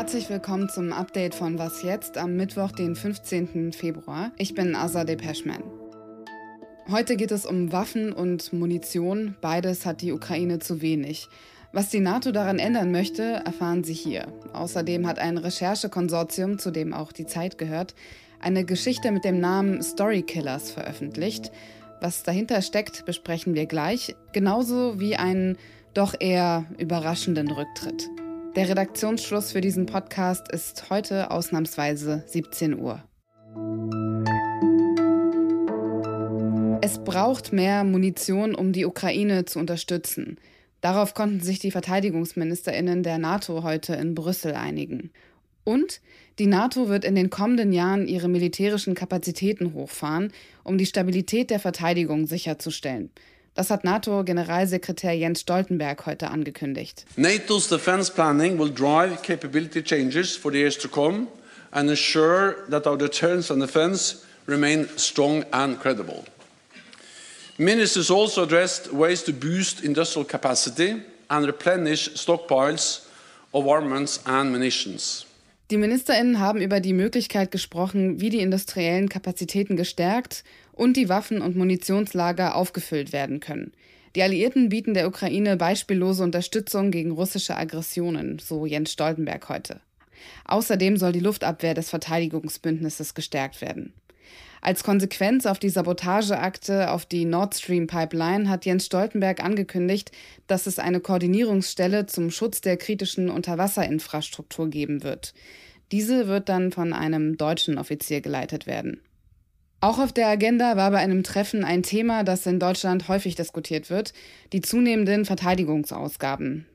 Herzlich willkommen zum Update von Was jetzt am Mittwoch, den 15. Februar. Ich bin Azadeh Peschman. Heute geht es um Waffen und Munition. Beides hat die Ukraine zu wenig. Was die NATO daran ändern möchte, erfahren Sie hier. Außerdem hat ein Recherchekonsortium, zu dem auch die Zeit gehört, eine Geschichte mit dem Namen Story Killers veröffentlicht. Was dahinter steckt, besprechen wir gleich, genauso wie einen doch eher überraschenden Rücktritt. Der Redaktionsschluss für diesen Podcast ist heute ausnahmsweise 17 Uhr. Es braucht mehr Munition, um die Ukraine zu unterstützen. Darauf konnten sich die Verteidigungsministerinnen der NATO heute in Brüssel einigen. Und die NATO wird in den kommenden Jahren ihre militärischen Kapazitäten hochfahren, um die Stabilität der Verteidigung sicherzustellen. Das hat NATO-Generalsekretär Jens Stoltenberg heute angekündigt. NATO's defense planning will drive capability changes for the years to come and ensure that our deterrence and defense remain strong and credible. Ministers also addressed ways to boost industrial capacity and replenish stockpiles of armaments and munitions. Die Ministerinnen haben über die Möglichkeit gesprochen, wie die industriellen Kapazitäten gestärkt und die Waffen- und Munitionslager aufgefüllt werden können. Die Alliierten bieten der Ukraine beispiellose Unterstützung gegen russische Aggressionen, so Jens Stoltenberg heute. Außerdem soll die Luftabwehr des Verteidigungsbündnisses gestärkt werden. Als Konsequenz auf die Sabotageakte auf die Nord Stream Pipeline hat Jens Stoltenberg angekündigt, dass es eine Koordinierungsstelle zum Schutz der kritischen Unterwasserinfrastruktur geben wird. Diese wird dann von einem deutschen Offizier geleitet werden. Auch auf der Agenda war bei einem Treffen ein Thema, das in Deutschland häufig diskutiert wird, die zunehmenden Verteidigungsausgaben.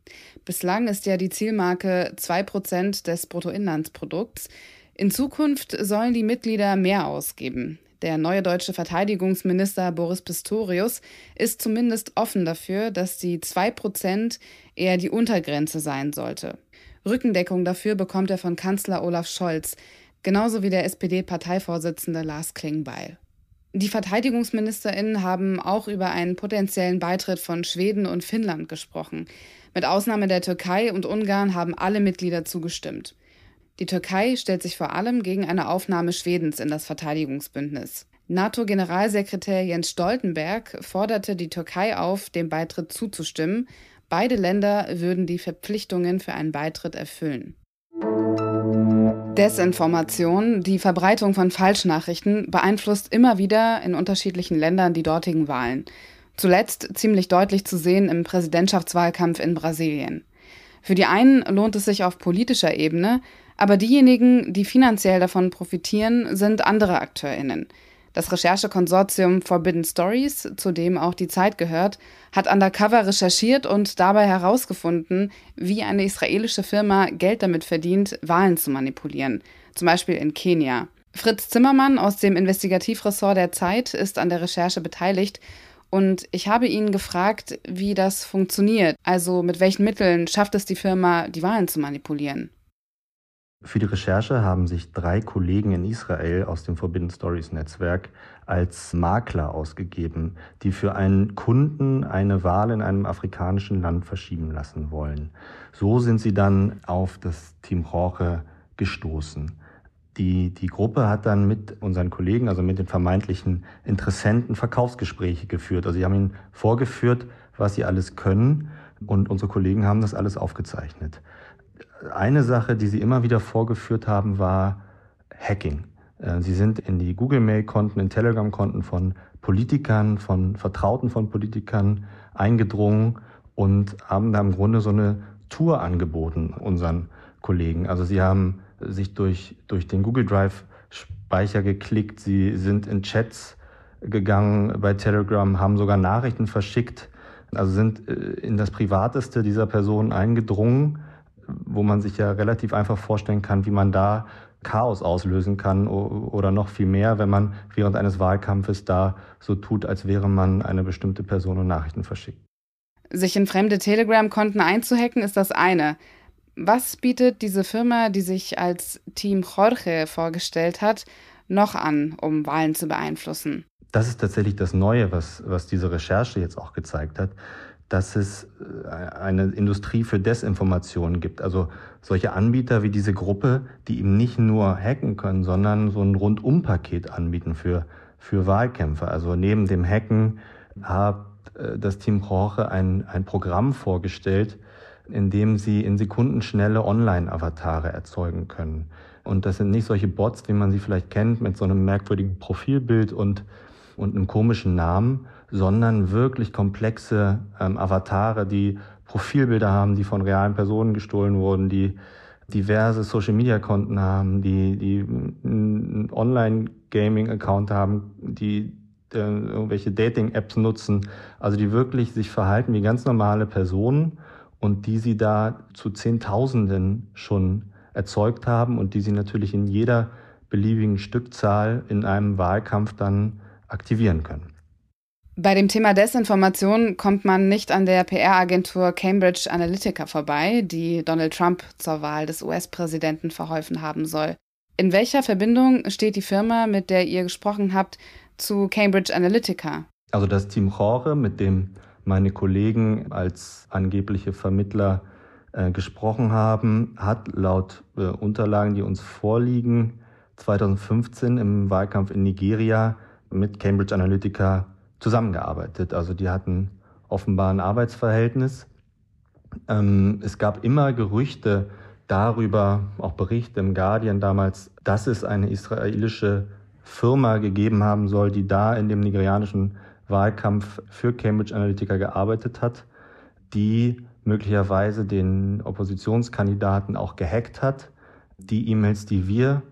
Bislang ist ja die Zielmarke zwei Prozent des Bruttoinlandsprodukts. In Zukunft sollen die Mitglieder mehr ausgeben. Der neue deutsche Verteidigungsminister Boris Pistorius ist zumindest offen dafür, dass die 2% eher die Untergrenze sein sollte. Rückendeckung dafür bekommt er von Kanzler Olaf Scholz, genauso wie der SPD-Parteivorsitzende Lars Klingbeil. Die Verteidigungsministerinnen haben auch über einen potenziellen Beitritt von Schweden und Finnland gesprochen. Mit Ausnahme der Türkei und Ungarn haben alle Mitglieder zugestimmt. Die Türkei stellt sich vor allem gegen eine Aufnahme Schwedens in das Verteidigungsbündnis. NATO-Generalsekretär Jens Stoltenberg forderte die Türkei auf, dem Beitritt zuzustimmen. Beide Länder würden die Verpflichtungen für einen Beitritt erfüllen. Desinformation, die Verbreitung von Falschnachrichten, beeinflusst immer wieder in unterschiedlichen Ländern die dortigen Wahlen. Zuletzt ziemlich deutlich zu sehen im Präsidentschaftswahlkampf in Brasilien. Für die einen lohnt es sich auf politischer Ebene, aber diejenigen, die finanziell davon profitieren, sind andere Akteurinnen. Das Recherchekonsortium Forbidden Stories, zu dem auch die Zeit gehört, hat undercover recherchiert und dabei herausgefunden, wie eine israelische Firma Geld damit verdient, Wahlen zu manipulieren, zum Beispiel in Kenia. Fritz Zimmermann aus dem Investigativressort der Zeit ist an der Recherche beteiligt und ich habe ihn gefragt, wie das funktioniert. Also mit welchen Mitteln schafft es die Firma, die Wahlen zu manipulieren? Für die Recherche haben sich drei Kollegen in Israel aus dem Forbidden Stories Netzwerk als Makler ausgegeben, die für einen Kunden eine Wahl in einem afrikanischen Land verschieben lassen wollen. So sind sie dann auf das Team Jorge gestoßen. Die, die Gruppe hat dann mit unseren Kollegen, also mit den vermeintlichen Interessenten, Verkaufsgespräche geführt. Also sie haben ihnen vorgeführt, was sie alles können und unsere Kollegen haben das alles aufgezeichnet eine Sache, die sie immer wieder vorgeführt haben, war Hacking. Äh, sie sind in die Google-Mail-Konten, in Telegram-Konten von Politikern, von Vertrauten von Politikern eingedrungen und haben da im Grunde so eine Tour angeboten unseren Kollegen. Also sie haben sich durch, durch den Google Drive Speicher geklickt, sie sind in Chats gegangen bei Telegram, haben sogar Nachrichten verschickt, also sind äh, in das Privateste dieser Person eingedrungen wo man sich ja relativ einfach vorstellen kann, wie man da Chaos auslösen kann oder noch viel mehr, wenn man während eines Wahlkampfes da so tut, als wäre man eine bestimmte Person und Nachrichten verschickt. Sich in fremde Telegram-Konten einzuhacken, ist das eine. Was bietet diese Firma, die sich als Team Jorge vorgestellt hat, noch an, um Wahlen zu beeinflussen? Das ist tatsächlich das Neue, was, was diese Recherche jetzt auch gezeigt hat. Dass es äh, eine Industrie für Desinformation gibt. Also solche Anbieter wie diese Gruppe, die ihm nicht nur hacken können, sondern so ein Rundumpaket anbieten für, für Wahlkämpfer. Also neben dem Hacken hat äh, das Team Jorge ein, ein Programm vorgestellt, in dem sie in Sekundenschnelle Online-Avatare erzeugen können. Und das sind nicht solche Bots, wie man sie vielleicht kennt, mit so einem merkwürdigen Profilbild und, und einem komischen Namen, sondern wirklich komplexe ähm, Avatare, die Profilbilder haben, die von realen Personen gestohlen wurden, die diverse Social-Media-Konten haben, die, die einen Online-Gaming-Account haben, die äh, irgendwelche Dating-Apps nutzen, also die wirklich sich verhalten wie ganz normale Personen und die sie da zu Zehntausenden schon erzeugt haben und die sie natürlich in jeder beliebigen Stückzahl in einem Wahlkampf dann aktivieren können. Bei dem Thema Desinformation kommt man nicht an der PR-Agentur Cambridge Analytica vorbei, die Donald Trump zur Wahl des US-Präsidenten verholfen haben soll. In welcher Verbindung steht die Firma, mit der ihr gesprochen habt, zu Cambridge Analytica? Also das Team Jorge, mit dem meine Kollegen als angebliche Vermittler äh, gesprochen haben, hat laut äh, Unterlagen, die uns vorliegen, 2015 im Wahlkampf in Nigeria mit Cambridge Analytica zusammengearbeitet. Also die hatten offenbar ein Arbeitsverhältnis. Ähm, es gab immer Gerüchte darüber, auch Berichte im Guardian damals, dass es eine israelische Firma gegeben haben soll, die da in dem nigerianischen Wahlkampf für Cambridge Analytica gearbeitet hat, die möglicherweise den Oppositionskandidaten auch gehackt hat. Die E-Mails, die wir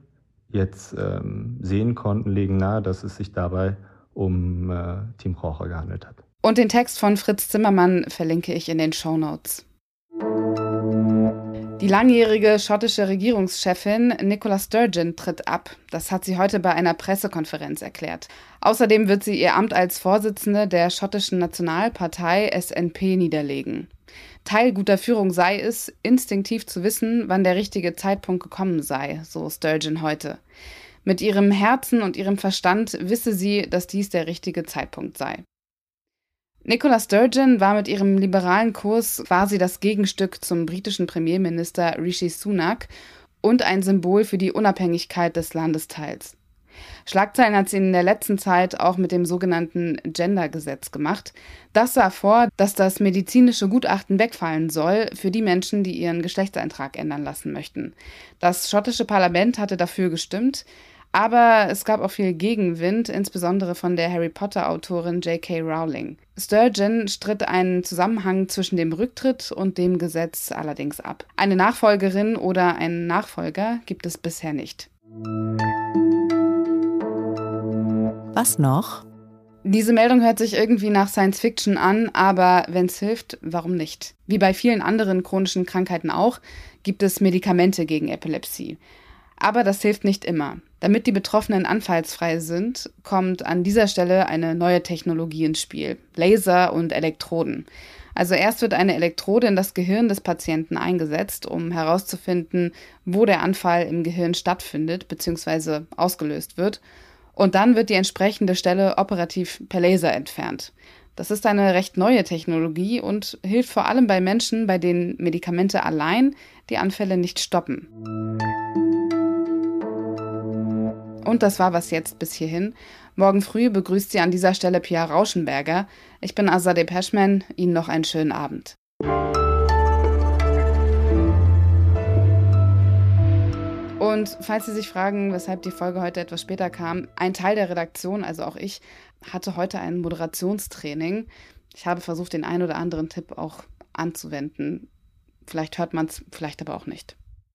jetzt ähm, sehen konnten, legen nahe, dass es sich dabei um äh, Team Rocher gehandelt hat. Und den Text von Fritz Zimmermann verlinke ich in den Show Notes. Die langjährige schottische Regierungschefin Nicola Sturgeon tritt ab. Das hat sie heute bei einer Pressekonferenz erklärt. Außerdem wird sie ihr Amt als Vorsitzende der schottischen Nationalpartei SNP niederlegen. Teil guter Führung sei es, instinktiv zu wissen, wann der richtige Zeitpunkt gekommen sei, so Sturgeon heute. Mit ihrem Herzen und ihrem Verstand wisse sie, dass dies der richtige Zeitpunkt sei. Nicola Sturgeon war mit ihrem liberalen Kurs quasi das Gegenstück zum britischen Premierminister Rishi Sunak und ein Symbol für die Unabhängigkeit des Landesteils. Schlagzeilen hat sie in der letzten Zeit auch mit dem sogenannten Gender-Gesetz gemacht. Das sah vor, dass das medizinische Gutachten wegfallen soll für die Menschen, die ihren Geschlechtseintrag ändern lassen möchten. Das schottische Parlament hatte dafür gestimmt. Aber es gab auch viel Gegenwind, insbesondere von der Harry Potter-Autorin J.K. Rowling. Sturgeon stritt einen Zusammenhang zwischen dem Rücktritt und dem Gesetz allerdings ab. Eine Nachfolgerin oder einen Nachfolger gibt es bisher nicht. Was noch? Diese Meldung hört sich irgendwie nach Science Fiction an, aber wenn es hilft, warum nicht? Wie bei vielen anderen chronischen Krankheiten auch, gibt es Medikamente gegen Epilepsie. Aber das hilft nicht immer. Damit die Betroffenen anfallsfrei sind, kommt an dieser Stelle eine neue Technologie ins Spiel. Laser und Elektroden. Also erst wird eine Elektrode in das Gehirn des Patienten eingesetzt, um herauszufinden, wo der Anfall im Gehirn stattfindet bzw. ausgelöst wird und dann wird die entsprechende Stelle operativ per Laser entfernt. Das ist eine recht neue Technologie und hilft vor allem bei Menschen, bei denen Medikamente allein die Anfälle nicht stoppen. Und das war was jetzt bis hierhin. Morgen früh begrüßt sie an dieser Stelle Pia Rauschenberger. Ich bin Azadeh Peschman. Ihnen noch einen schönen Abend. Und falls Sie sich fragen, weshalb die Folge heute etwas später kam, ein Teil der Redaktion, also auch ich, hatte heute ein Moderationstraining. Ich habe versucht, den einen oder anderen Tipp auch anzuwenden. Vielleicht hört man es, vielleicht aber auch nicht.